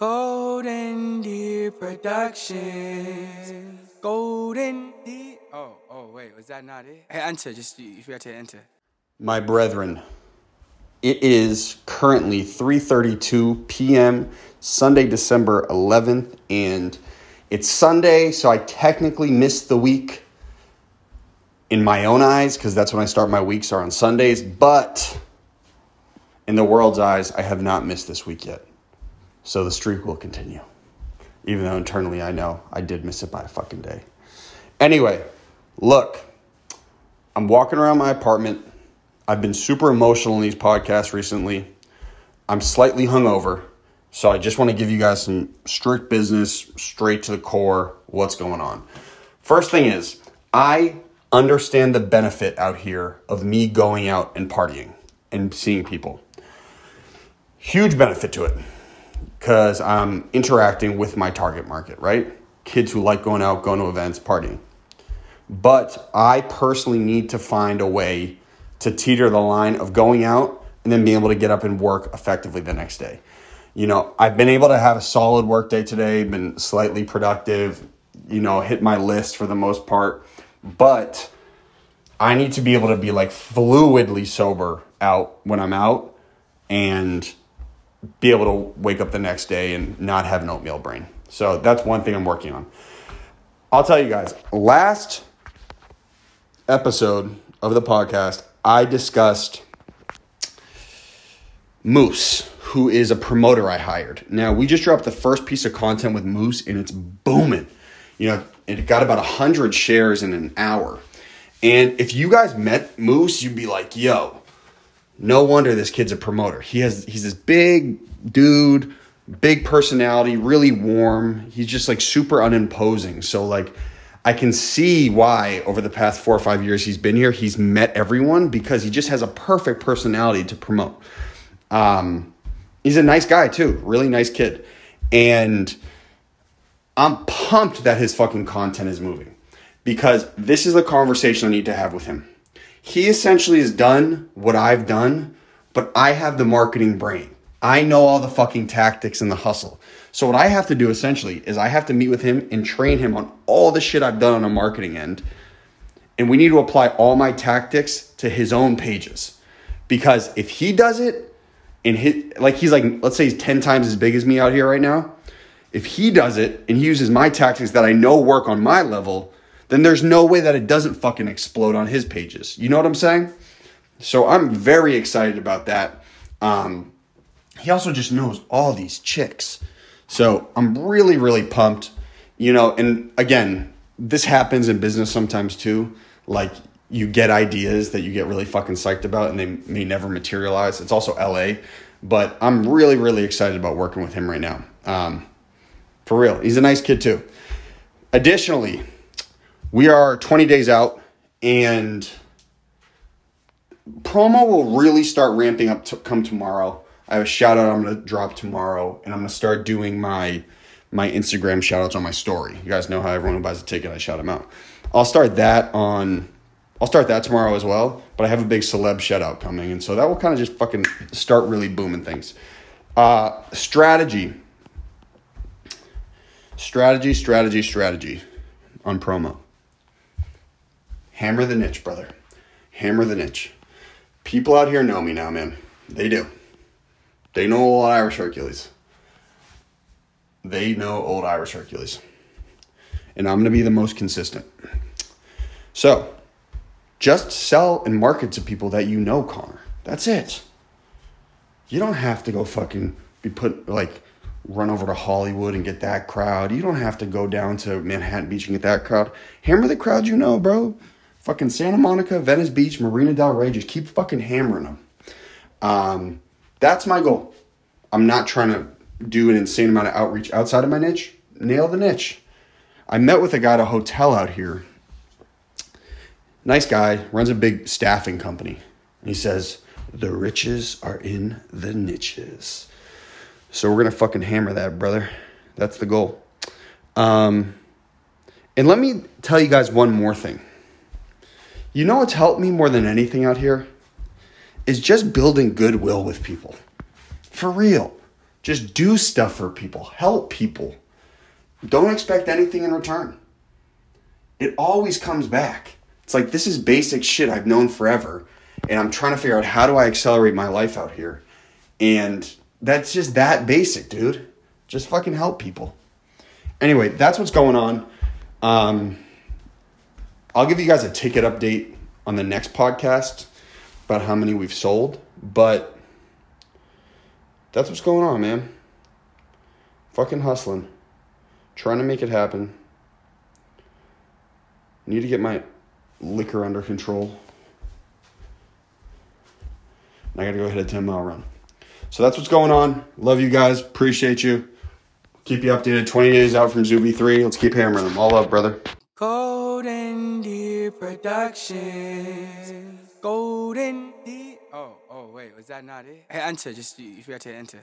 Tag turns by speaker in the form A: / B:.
A: Golden Deer Productions. Golden Deer. Oh, oh, wait, was that not it? Hey, enter, just you forgot to enter.
B: My brethren, it is currently 3:32 p.m. Sunday, December 11th, and it's Sunday, so I technically missed the week in my own eyes because that's when I start my weeks are on Sundays, but in the world's eyes, I have not missed this week yet. So the streak will continue. Even though internally I know I did miss it by a fucking day. Anyway, look, I'm walking around my apartment. I've been super emotional in these podcasts recently. I'm slightly hungover. So I just want to give you guys some strict business, straight to the core, what's going on. First thing is, I understand the benefit out here of me going out and partying and seeing people. Huge benefit to it because I'm interacting with my target market, right? Kids who like going out, going to events, partying. But I personally need to find a way to teeter the line of going out and then being able to get up and work effectively the next day. You know, I've been able to have a solid work day today, been slightly productive, you know, hit my list for the most part, but I need to be able to be like fluidly sober out when I'm out and be able to wake up the next day and not have an oatmeal brain. So that's one thing I'm working on. I'll tell you guys, last episode of the podcast, I discussed Moose, who is a promoter I hired. Now, we just dropped the first piece of content with Moose and it's booming. You know, it got about 100 shares in an hour. And if you guys met Moose, you'd be like, yo, no wonder this kid's a promoter. He has he's this big dude, big personality, really warm. He's just like super unimposing. So like I can see why over the past 4 or 5 years he's been here, he's met everyone because he just has a perfect personality to promote. Um he's a nice guy too, really nice kid. And I'm pumped that his fucking content is moving because this is the conversation I need to have with him he essentially has done what I've done, but I have the marketing brain. I know all the fucking tactics and the hustle. So what I have to do essentially is I have to meet with him and train him on all the shit I've done on a marketing end. And we need to apply all my tactics to his own pages. Because if he does it and hit like he's like let's say he's 10 times as big as me out here right now, if he does it and he uses my tactics that I know work on my level, then there's no way that it doesn't fucking explode on his pages. You know what I'm saying? So I'm very excited about that. Um, he also just knows all these chicks. So I'm really, really pumped. You know, and again, this happens in business sometimes too. Like you get ideas that you get really fucking psyched about and they may never materialize. It's also LA, but I'm really, really excited about working with him right now. Um, for real. He's a nice kid too. Additionally, we are 20 days out and promo will really start ramping up to come tomorrow. I have a shout out i'm going to drop tomorrow and i'm going to start doing my my instagram shout outs on my story. You guys know how everyone who buys a ticket i shout them out. I'll start that on i'll start that tomorrow as well but i have a big celeb shout out coming and so that will kind of just fucking start really booming things. Uh strategy. Strategy strategy strategy on promo Hammer the niche, brother. Hammer the niche. People out here know me now, man. They do. They know old Irish Hercules. They know old Irish Hercules. And I'm going to be the most consistent. So, just sell and market to people that you know, Conor. That's it. You don't have to go fucking be put like run over to Hollywood and get that crowd. You don't have to go down to Manhattan Beach and get that crowd. Hammer the crowd you know, bro. Fucking Santa Monica, Venice Beach, Marina Del Rey, just keep fucking hammering them. Um, that's my goal. I'm not trying to do an insane amount of outreach outside of my niche. Nail the niche. I met with a guy at a hotel out here. Nice guy, runs a big staffing company. He says, The riches are in the niches. So we're going to fucking hammer that, brother. That's the goal. Um, and let me tell you guys one more thing. You know what's helped me more than anything out here? Is just building goodwill with people. For real. Just do stuff for people, help people. Don't expect anything in return. It always comes back. It's like this is basic shit I've known forever, and I'm trying to figure out how do I accelerate my life out here. And that's just that basic, dude. Just fucking help people. Anyway, that's what's going on. Um, I'll give you guys a ticket update on the next podcast about how many we've sold, but that's what's going on, man. Fucking hustling. Trying to make it happen. Need to get my liquor under control. And I gotta go hit a 10 mile run. So that's what's going on. Love you guys. Appreciate you. Keep you updated. 20 days out from Zoovie 3. Let's keep hammering them. All up, brother.
A: Golden Deer Productions. Golden Deer. Oh, oh, wait, was that not it? Hey, enter. Just you, you forgot to enter.